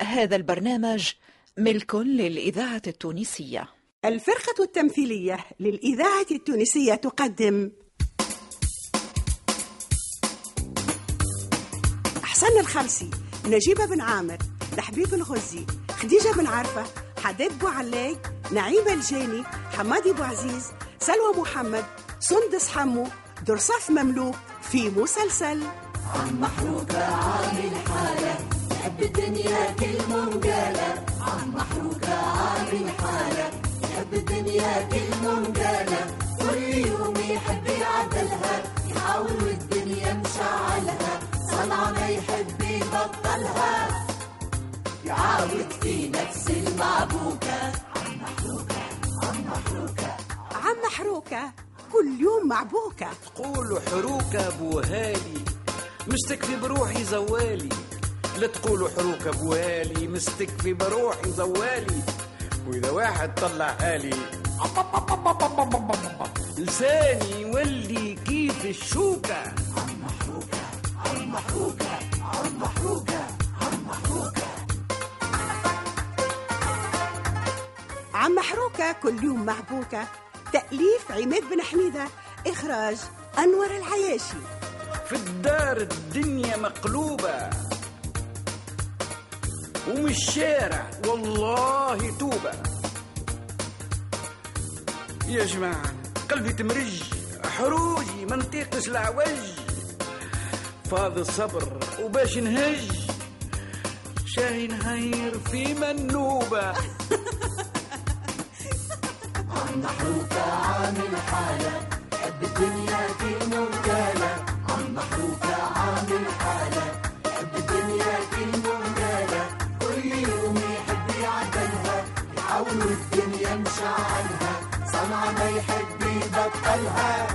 هذا البرنامج ملك للإذاعة التونسية. الفرقة التمثيلية للإذاعة التونسية تقدم. حسن الخرسي نجيب بن عامر لحبيب الغزي خديجة بن عرفة حداد بوعلاي نعيمة الجاني حمادي بوعزيز سلوى محمد سندس حمو درصاف مملوك في مسلسل. عم محروقة عامل حالة يحب الدنيا كل منقالة عم محروقة عامل حالة يحب الدنيا كل منقالة كل يوم يحب يعدلها. يحاول والدنيا مشعلها صنعة ما يحب يبطلها. يعاود في نفس المعبوكة عم محروقة عم محروقة. عم محروكة كل يوم معبوكة. تقولوا حروكة بوهالي مستكفي بروحي زوالي. لا تقولوا حروكة بوهالي مستكفي بروحي زوالي. وإذا واحد طلع حالي لساني يولي كيف الشوكة. عم محروكة كل يوم معبوكة تأليف عماد بن حميدة إخراج أنور العياشي. في الدار الدنيا مقلوبة. ومن الشارع. والله توبة. يا جماعة قلبي تمرج. حروجي ما نطيقش العوج فاض الصبر وباش نهج. شاهي نهير في منوبة. عم محروقة عامل حالة. يحب الدنيا كل مشعلها صنعة ما يحب يبطلها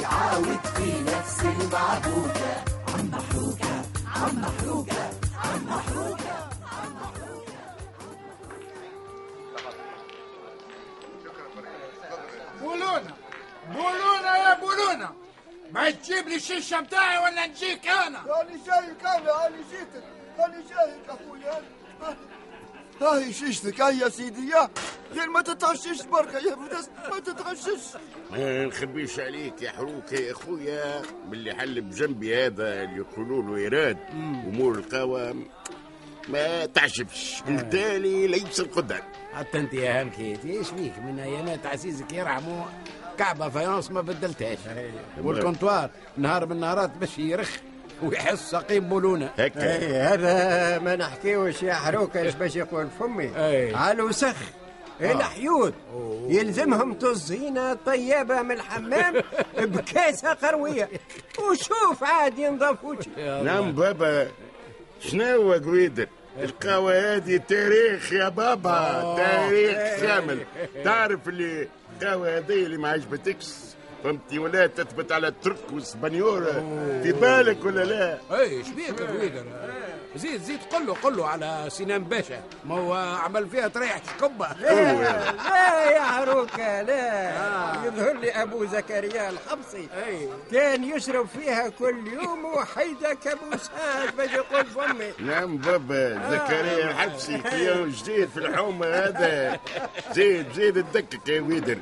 يعاود في نفس المعبوكة عم محروقة عم محروقة عم محروقة بولونا. بولونا يا بولونا. ما تجيب لي الشيشة متاعي ولا نجيك أنا؟ أنا جايك أنا أنا جيتك. أنا جايك أخويا. هاي شيشتك هاي يا سيدي يا غير ما تتعشش بركة يا بس ما تتعشش ما نخبيش عليك يا حروك يا اخويا باللي حل بجنبي هذا اللي يقولوا له ايراد امور القهوه ما تعجبش التالي ليس القدر حتى انت يا هانكيت إيش فيك من ايامات عزيزك يرحمه كعبه فايونس ما بدلتهاش والكونتوار نهار من النهارات باش يرخ ويحس سقيم بولونه هكا اي هذا ما نحكيوش يا حروكة إيش باش يقول فمي؟ أي. على وسخ الحيوت يلزمهم تزينة طيبة من الحمام بكاسة قروية. وشوف عاد ينظفوش نعم بابا. شنو قويدر القهوة هذه تاريخ يا بابا تاريخ كامل. تعرف اللي القهوة هذه اللي ما عجبتكش؟ فهمتي ولا تثبت على الترك والسبانيورة في بالك ولا لا؟ اي إيش بيك يا بويدر زيد زيد قل له قل له على سنان باشا. ما هو عمل فيها تريح شكبه لا, لا يا حروكة لا. يظهر لي أبو زكريا الحبصي أي. كان يشرب فيها كل يوم وحيدة كابوسات باش يقول فمي. نعم بابا زكريا الحبسي في يوم جديد في الحومة هذا. زيد زيد الدكك يا ويدر.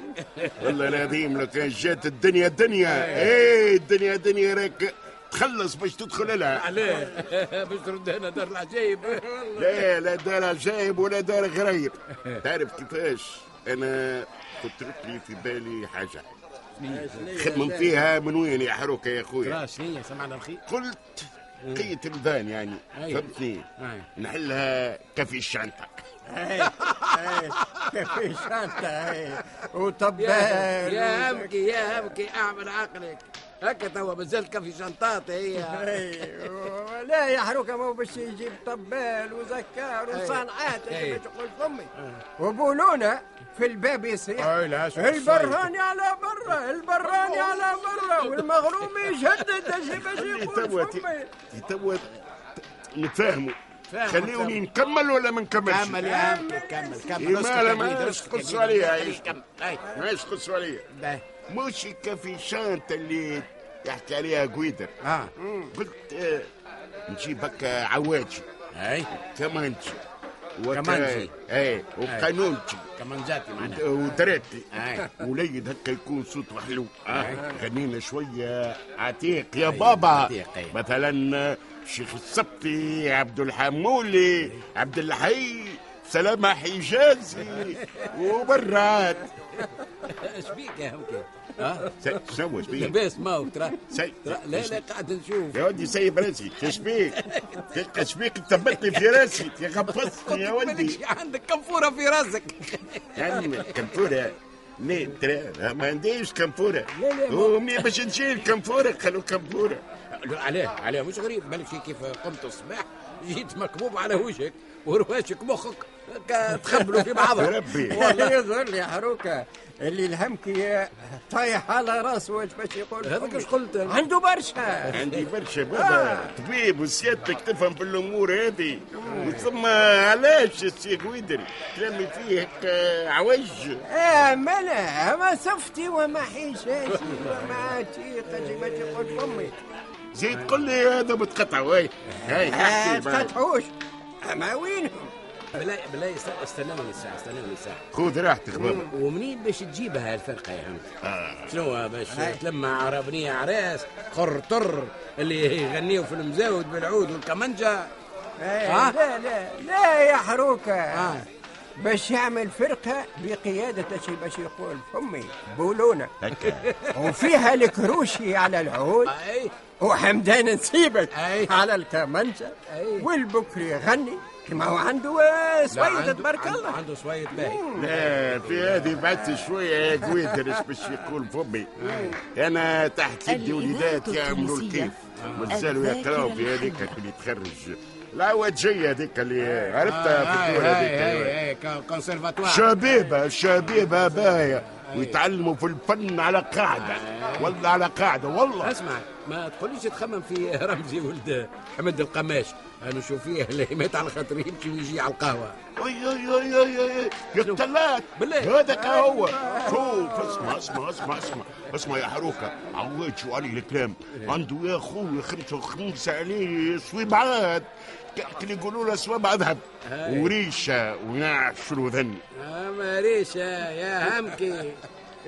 والله العظيم لو كان جات الدنيا دنيا. إيه الدنيا دنيا راك. تخلص باش تدخل لها عليه. باش ترد هنا دار العجايب لا لا دار عجايب ولا دار غريب. تعرف كيفاش؟ أنا كنت لي في بالي حاجة. خمم فيها من وين يا حروكه يا خويا شنية سمعنا الخير. قلت قية الميدان يعني أي. فهمتني؟ أي. نحلها كفي الشنطة في شنطة اي وطبال. يا يا همكي يا همكي أعمل عقلك. هكا توا مازال كفي شنطات هي. أيوة. لا يا حروكة ما هو باش يجيب طبال وزكار وصنعات أي. اللي تقول فمي وبولونا في الباب يصيح. البراني على برا البراني على برا والمغروم يجدد باش يقول توا فمي توا نتفاهموا فاهم، خليوني. نكمل ولا ما نكملش؟ كمل يا همكي كمل كمل. إيه، ما يا تقصوا أي. ما تقصوا عليها باهي. مش كفي شانت اللي يحكي عليها قويدر. آه. قلت آه، نجيب هكا عواجي. أي. كمانجي. وك- كمانجي. أي. وقانونجي. كمان جاتي معناها. ودريتي. أي. وليد هكا يكون صوته حلو. آه. غنينا شوية. عتيق يا أي، بابا. عتيق، أي. مثلا الشيخ السبتي عبد الحمولي عبد الحي سلامة حجازي وبرات. إيش بيك يا همكي ها؟ شنو إيش بيك؟ لاباس ما هو ترى لا لا قاعد نشوف يا ولدي سيب راسي إيش بيك؟ إيش بيك تثبتني في راسي يا ولدي مالكش عندك كنفوره في راسك؟ يعني كنفورة ليه؟ ترى ما عنديش لا، لا، ما- امي باش نشيل كنفورة خلو كنفورة لا، عليه عليه مش غريب. بالك كيف قمت الصباح جيت مكبوب على وجهك ورواشك مخك. تخبلوا في يا بعضهم. ربي. والله يظهر لي يا حروكه اللي الهمكي طايح على راسه واش باش يقول هذاك إيش قلت؟ عنده برشا. عندي برشا بابا. طبيب وسيادتك تفهم في الأمور هذه. وثم علاش السي قويدر كلامي فيه هكا عوج. آه ملا ما صفتي وما حيشاتي وما عتيقة ما تقول فمي زيد قل لي هذا بتقطع هاي هاي آه، معي. تقطعوش. أما وينهم؟ بالله بالله است- استنوني الساعة استنوني الساعة. خذ راحتك بابا. ومنين باش تجيبها الفرقة يا هم آه. شنو باش تلمع عربنيه عراس خر طر اللي يغنيوا في المزاود بالعود والكمنجه آه؟ لا لا لا يا حروكة. آه. باش يعمل فرقة بقيادة شي باش يقول فمي بولونة هكا. وفيها الكروشي على العود. وحمدان نسيبك. على الكمانجة أي. والبكري يغني. كما هو عنده آه، سويدة عنده- تبارك عنده- الله. عنده شوية باهي. لا في هذه بعدت شوية يا قويدر إيش باش يقول فمي. أنا تحت يدي وليدات يعملوا الكيف. مازالوا يقراوا في هذيك اللي تخرج. العوجية هذيك اللي عرفتها في الدول هذيك. اي اي كونسيرفاتوار شبيبة شبيبة باية ويتعلموا في الفن على قاعدة. والله على قاعدة والله. اسمع. ما تقوليش تخمم في رمزي ولد حمد القماش. أنا نشوف فيه اللي مات على خاطر يمشي ويجي على القهوة. أي أي أي أي أي يا الطلات بالله. هذاك هو. شوف اسمع اسمع اسمع اسمع. اسمع يا حروكة. عواد شو علي الكلام عنده يا خويا خمسه وخمسه عليه صويبعات اللي يقولوا له صوابع ذهب وريشة ونعش الوذن أما ريشة يا همكي.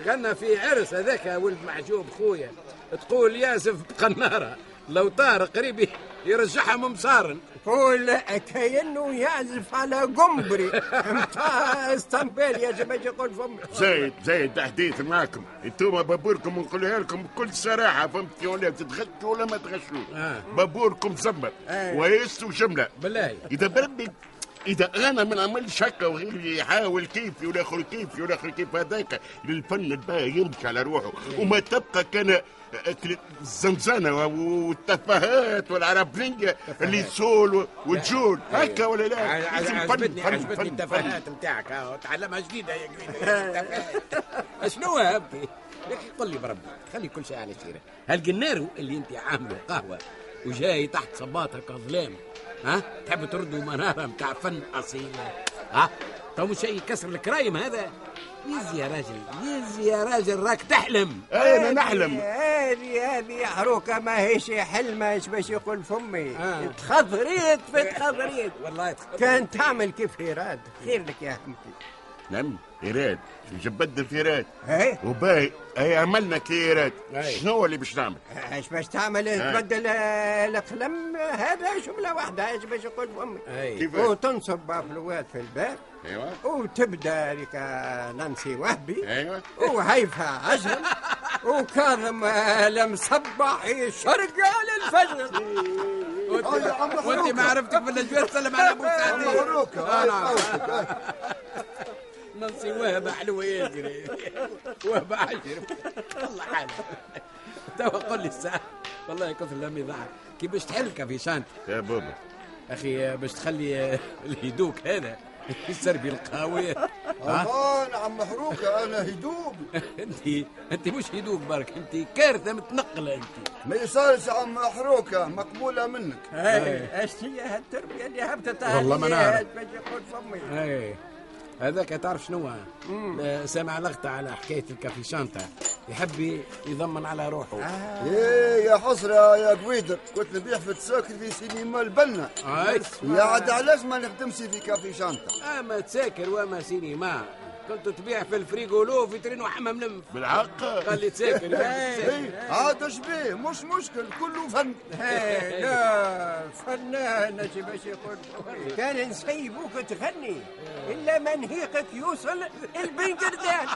غنى في عرس هذاك ولد محجوب خويا. تقول ياسف بقناره لو طار قريب يرجعها ممصارن قول كأنه يعزف على قنبري اسطنبول يا جماعة يقول فمي زايد زايد تحديث معكم. أنتم بابوركم نقولها لكم بكل صراحة فهمتي ولا تتغشوا ولا ما تغشوا آه. بابوركم زبر ويس وشمله بالله. إذا بربي إذا أنا ما نعملش هكا وغيري يحاول كيفي والاخر كيفي والاخر كيف هذاك للفن الباهي يمشي على روحه. وما تبقى كان الزنزانة والتفاهات والعربلينجة اللي تسول وتجول هكا ولا لا؟ عجبتني عجبتني التفاهات نتاعك. ها، تعلمها جديدة يا قريب شنو يا أخي قل لي بربي خلي كل شيء على سيرة. هالقنارو اللي أنت عامله قهوة وجاي تحت صباطها كظلام ها؟ تحب تردوا مناره متاع فن أصيل. ها؟ تو مش شيء يكسر الكرايم هذا؟ يزي يا راجل يزي يا راجل راك تحلم. أي أنا نحلم. هذه هذه يا حروكة ما هيش حلمة إيش باش يقول فمي؟ آه. تخضريت في تخضريت؟ والله كان تعمل كيف هيراد خير لك يا حمتي نعم ايراد في ايراد إيه؟ وباهي اي عملنا كي ايراد أي. شنو اللي باش نعمل؟ إيش باش تعمل؟ تبدل آه، القلم هذا جملة واحدة إيش باش يقول فمي اي كيف؟ وتنصب بافلوات في الباب. أيوه. وتبدأ هذيك نانسي وهبي. أيوه. وهيفا عجل وكاظم آه، المصبح يشرق على الفجر وأنت ما عرفتك في النجوى سلم على أبو سعدي. نصي وهبة حلوة يجري وهبة عشر الله حالك توا قل لي الساعة. والله كثر لم يضحك كي باش تحلك في شانت. يا بابا. أخي باش تخلي الهدوك هذا. يسربي القهوية ها؟ آه نعم محروكه أنا هدوب أنت أنت مش هدوك برك. أنت كارثة متنقلة أنت. ما يصيرش عم محروكه مقبولة منك. أي إيش هي هالتربيه اللي هبطت. والله ما؟ نعرف. إيش باش يقول فمي أي. هذاك تعرف شنو آه، سامع لغطة على حكاية الكافي شانتا. يحب يضمن على روحه. إيه يا حسرة يا قويدر. كنت نبيع في التساكر في سينما البنا. أي. يا عاد علاش ما نخدمش في كافي شانتا؟ اما تساكر وما سينما. كنت تبيع في الفريغولو في ترين وحمام لم بالحق. خلي تساكر إيه عاد اش بيه؟ مش مشكل كله فن. إيه، لا فنان باش يقول. كان نسيبوك تغني إلا منهيقك يوصل البنقردان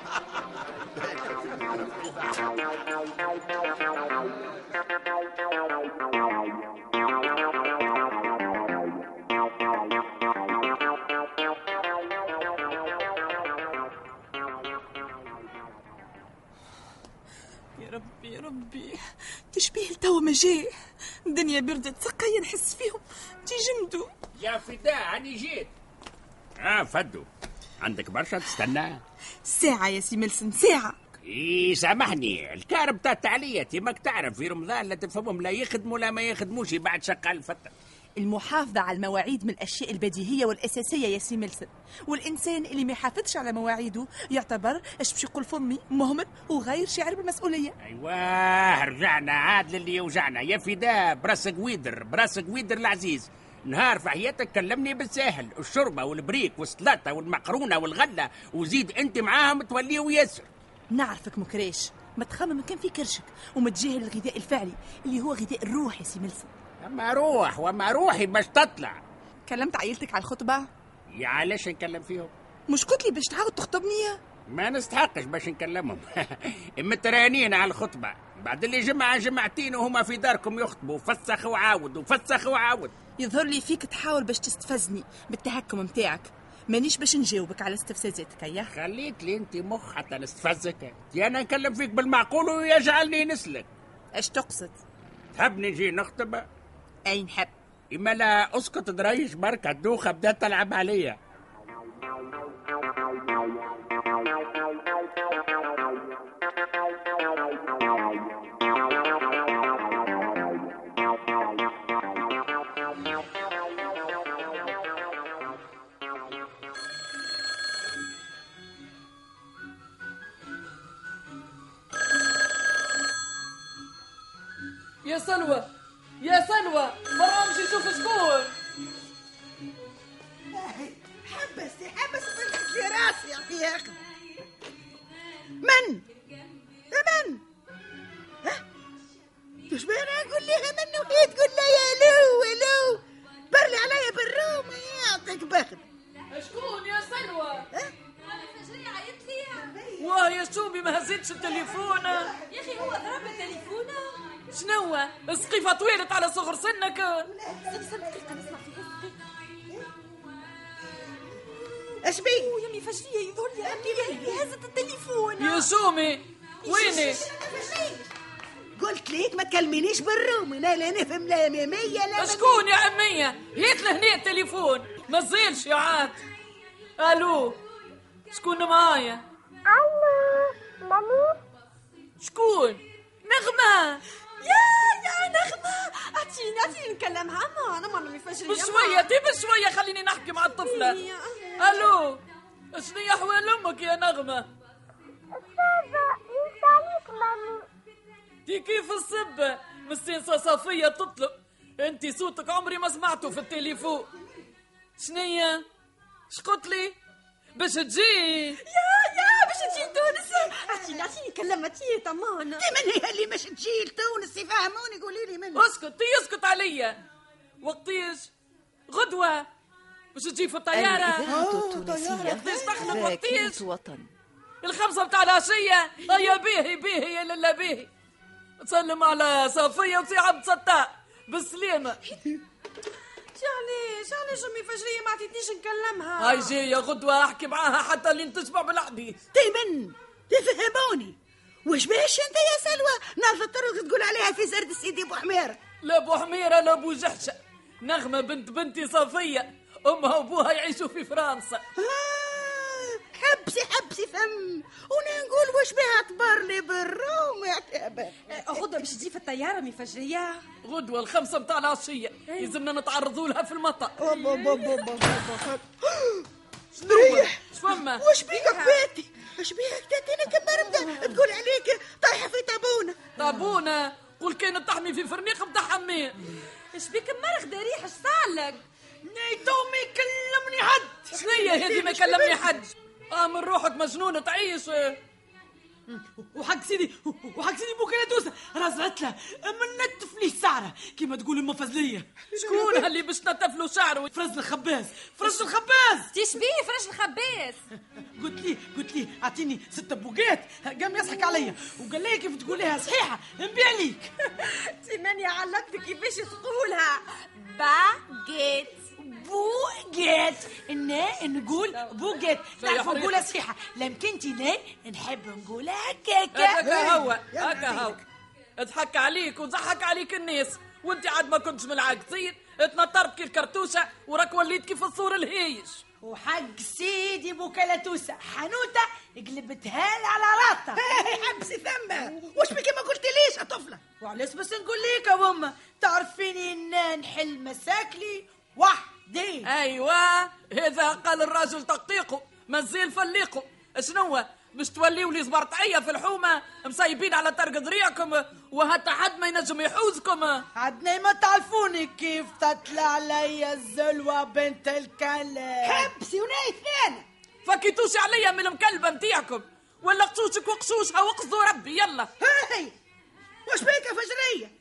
يا ربي يا ربي تشبيه التوا ما جاي. الدنيا بردت سقيا نحس فيهم. تي جمدوا يا فداء هاني جيت. آه فدو. عندك برشا تستنى؟ ساعة يا سي ملسن ساعة. إي سامحني. الكارب تاع تعليتي ماك تعرف في رمضان لا تفهمهم لا يخدموا لا ما يخدموش بعد شغال الفتة المحافظة على المواعيد من الأشياء البديهية والأساسية يا سي ملسن. والإنسان اللي ما يحافظش على مواعيده يعتبر اش باش يقول فمي؟ مهمل وغير شاعر بالمسؤولية. أيوه رجعنا عاد للي يوجعنا يا فداء براس قويدر براس قويدر العزيز. نهار في حياتك كلمني بالساهل. الشوربة والبريك والسلطة والمقرونة والغلة وزيد أنت معاهم توليه وياسر. نعرفك مكريش ما تخمم كان في كرشك ومتجاهل الغذاء الفعلي اللي هو غذاء الروح يا سي ملسن. أما روح وما روحي باش تطلع كلمت عائلتك على الخطبة؟ يا علاش نكلم فيهم؟ مش قلت لي باش تعاود تخطبني ما نستحقش باش نكلمهم. مترانين على الخطبة بعد اللي جمعة جمعتين وهما في داركم يخطبوا فسخ وعاود وفسخ وعاود. يظهر لي فيك تحاول باش تستفزني بالتهكم متاعك. مانيش باش نجاوبك على استفزازاتك يا خليت لي أنت مخ حتى نستفزك. يا أنا نكلم فيك بالمعقول ويجعلني نسلك. اش تقصد؟ تحب نجي نخطب؟ اي نحب إما لا أسكت دريش بركة الدوخة بدات تلعب عليا. يا سلوى يا سلوى مرة أمشي شوف شكون. حبس حبس راسي يا أخي يا أخي. من؟ من؟ ها؟ إيش بين أقول لها من وهي تقول يا لو لو. برلي عليا بالروم يعطيك بخت. شكون يا سلوى واه يا شومي ما هزيتش التليفون يا أخي هو ضرب التليفون. شنو؟ السقيفة طويلت على صغر سنك. دقيقة نسمع اش بي؟ يا امي فجرية يظهر لي. امي هزت التليفون. يا شومي ويني قلت ليك ما تكلمينيش بالروم. أنا لا نفهم لا ميمية لا شكون يا عمية هيت لهنا التليفون. ما تزيلش يا عاد. ألو شكون معايا؟ ألو مامي شكون؟ نغمة. يا يا نغمة! اعطيني اعطيني نكلمها اما أنا ما نمي فجرية بشوية تي بشوية خليني نحكي مع الطفلة. ألو شنو يا أحوال أمك يا نغمة؟ أستاذة يسالك مامي. تي كيف السبة مستنسة صفية تطلب. انت صوتك عمري ما سمعته في التليفون. شنية؟ شقلت لي؟ باش تجي. يا يا باش تجي تونس اعطيني اعطيني كلمتي تمان دي من هي اللي مش تجي لتونس يفهموني قولي لي من اسكت تي اسكت عليا. وقتيش غدوة. باش تجي في الطيارة. الإذاعة التونسية. وقتيش تخلق وقتيش ذاكرة وطن. الخمسة بتاع العشية. هيا بيهي بيهي يا للا بيهي تسلم على صفية وسي عبد ستار بالسلامة علاش علاش امي فجرية ما عطيتنيش نكلمها. هاي جاية غدوة أحكي معاها حتى اللي تشبع بالحديث تيمن تفهموني. وش باش أنت يا سلوى؟ ناظر طرق تقول عليها في زرد السيدي أبو حمير. لا أبو حميرة لا أبو جحشة نغمة بنت بنتي صفية أمها وأبوها يعيشوا في فرنسا. آه حبسي حبسي فم وأنا نقول وش بها تبر لي بالروم يا تابع غدوة باش تجي في الطيارة مي فجرية غدوة الخمسة متاع العشية يلزمنا نتعرضوا لها في المطر ريح شفما وش بيك حبيتي اش بيك تاتيني كبردة تقول عليك طايحة في طابونة طابونة قول كانت تحمي في فرنيق بتاع حمام اش بيك مرخ ريح اش صارلك نيتو ما يكلمني حد شنيا هذه ما يكلمني حد آه من روحك مجنونة تعيش. وحق سيدي وحق سيدي بوكا دوسة رزعت له من نتف لي السعرة كيما تقول ام فزلية. شكون اللي باش نتفلو شعره فرز الخباز فرز الخباز. تشبيه فرش الخباز؟ قلت لي قلت لي أعطيني ست بوقات قام يضحك عليا وقال لي كيف تقوليها صحيحة نبيع ليك. تيماني علمتك كيفاش تقولها. باجيت بوقات أنا نقول بوقات تعرف نقولها صحيحة. لمكنتي لا نحب نقولها هكاكا هكا. هو هكا هو. اضحك عليك وضحك عليك الناس. وأنت عاد ما كنتش من العاقصين. اتنطرت كي الكرتوشة وراك وليت كيف الصور الهيش وحق سيدي بوكالاتوسة حنوتة قلبتها على راطة حبسي ثم واش بك ما قلت ليش يا طفلة؟ وعلاش بس نقول ليك يا ماما تعرفيني إن نحل مساكلي وحدي أيوه هذا قال الراجل تقطيقه مازال فليقه. شنو باش توليو لي زبرطعية في الحومة مصيبين على طرق ذريعكم وهتا حد ما ينجم يحوزكم. عدني ما تعرفوني كيف تطلع عليا الزلوة بنت الكلب؟ حبسي وناي اثنين. فكيتوش عليا من المكلبة نتيعكم ولا قصوشك وقصوشها وقصدوا ربي يلا. هاي واش بيك يا فجرية؟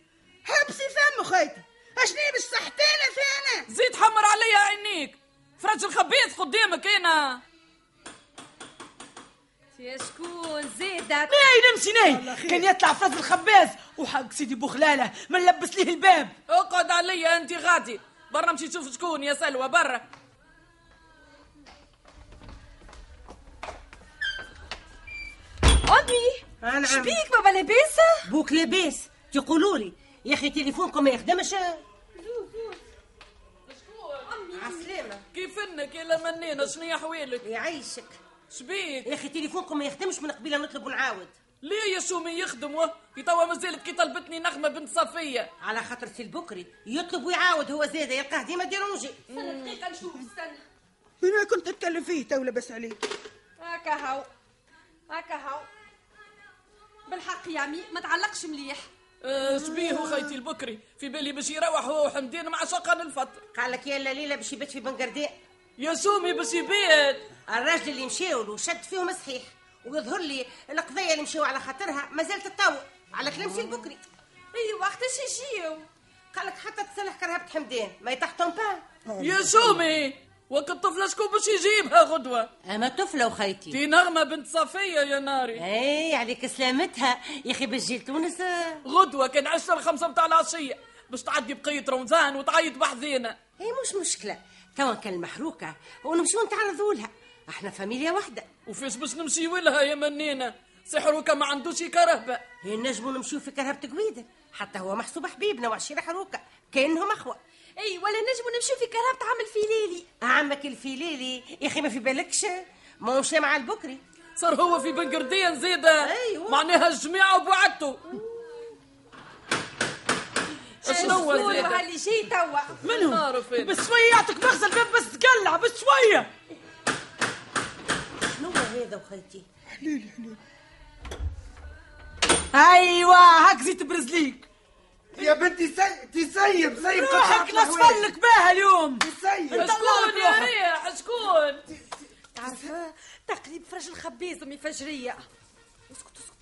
حبسي فم خيتي أشني باش صحتينا فينا زيد حمر عليا عينيك. فرج الخبيث قدامك أنا يا شكون زيدك؟ ناي نمشي ناي كان يطلع فراس الخباز وحق سيدي بوخلالة ما نلبس ليه الباب. اقعد عليا أنت غادي. برا امشي تشوف شكون يا سلوى برا. أمي. شبيك بابا لاباسه بوك لاباس. تقولوا لي يا أخي تليفونكم ما يخدمش عسلامة. كيف انك يا لمنينا؟ شنو احوالك يعيشك شبيك. يا أخي تليفونكم ما يخدمش من قبيلة نطلب ونعاود. ليه يا شومي يخدم توا مازالت كي طلبتني نغمة بنت صفية. على خاطر سي البكري يطلب ويعاود هو زاده يلقاه ديما dérangé استنى دقيقة نشوف استنى. إنا كنت اتكلم فيه تو لاباس عليه هكا هاو. هكا هاو. بالحق يا عمي ما تعلقش مليح. شبيه خيتي البكري. في بالي باش يروح هو وحمدين مع شقن الفطر. قال لك يا ليله باش يبات في بنقرداء يا سومي باش يبات الراجل اللي مشاو له شد فيهم صحيح. ويظهر لي القضية اللي مشاو على خاطرها ما زالت تطور على كلام سي البكري. اي وقتاش يجيو قال لك حتى تصلح كرهبة حمدان ما يتحتم با يا سومي. وقت الطفله شكون باش يجيبها غدوة. أما طفله وخيتي دي نغمة بنت صفية يا ناري. إي عليك سلامتها. يا أخي باش تجي لتونس غدوة كان عشرة الخمسة متاع العشيه باش تعدي بقية رمضان وتعيط بحذينا. إي مش مشكلة. توا كان محروكة. ونمشيو نتعرضوا لها. أحنا فاميليا واحدة. وفيش باش نمشيو لها يا منينة. سي حروكة ما عندوش كرهبة. هي نجموا نمشيو في كرهبة قويدة حتى هو محسوب حبيبنا وعشيرة حروكة. كأنهم أخوة. إي ولا نجموا نمشيو في كرهبة عم الفيليلي. عمك الفيليلي؟ يا أخي ما في بالكش. ما هو مشى مع البكري. صار هو في بنقردين زيدة أيوة. معناها الجميع وبعدته. شنو هو شكون زيدة اللي جاي توا. أنا. بس شوية يعطيك مغزى الباب بس تقلع بس شوية شنو هو هذا وخيتي؟ حليل حليل أيوه هاك زيت سي... تسيب سيب روحك نصفر لك بها اليوم. تسيب. شكون؟ يا ريح شكون؟ تعرفها تقريب فرج الخبيز أمي فجرية.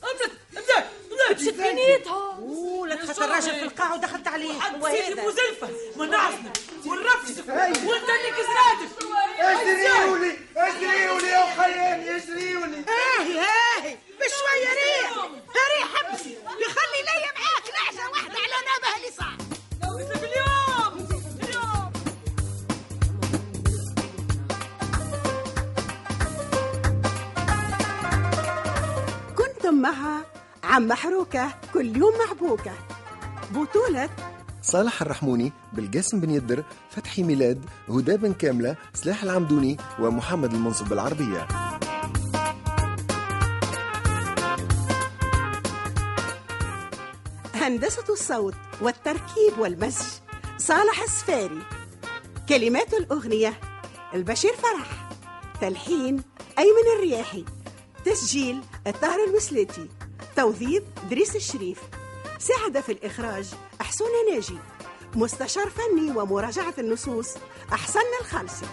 ابدا ابدا ابدا شد بنيتها. أوه لا دخلت الراجل في القاع ودخلت عليه. هو سيدي هذا مزلفة. ونعسنا ونرفسك وأنت اللي كسراتك اشتريولي اشتريولي يا خيالي اشتريولي هاهي هاهي بشوية ريح. ريح حبسي يخلي ليا اليوم اليوم كنتم مع عم محروكة كل يوم محبوكة. بطولة صالح الرحموني بالقاسم بن يدر فتحي ميلاد هدى بن كاملة سلاح العمدوني ومحمد المنصب بالعربية. هندسة الصوت والتركيب والمزج صالح السفاري. كلمات الأغنية البشير فرح. تلحين أيمن الرياحي. تسجيل الطاهر المسلاتي توظيف دريس الشريف. ساعد في الإخراج أحسون ناجي. مستشار فني ومراجعة النصوص أحسن الخالصي.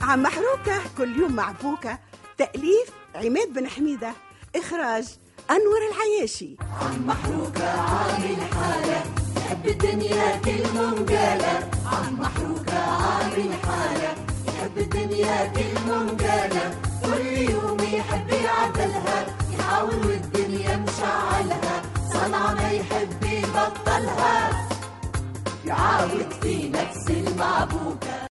عم محروكة كل يوم مع بوكة تأليف عماد بن حميدة إخراج أنور العياشي. عم محروكة عامل حالة يحب الدنيا كل منقالة عم محروكة عامل حالة يحب الدنيا كل منقالة كل يوم يحب يعدلها يحاول والدنيا مشعلها. صنعة ما يحب يبطلها يعاود في نفس المعبوكة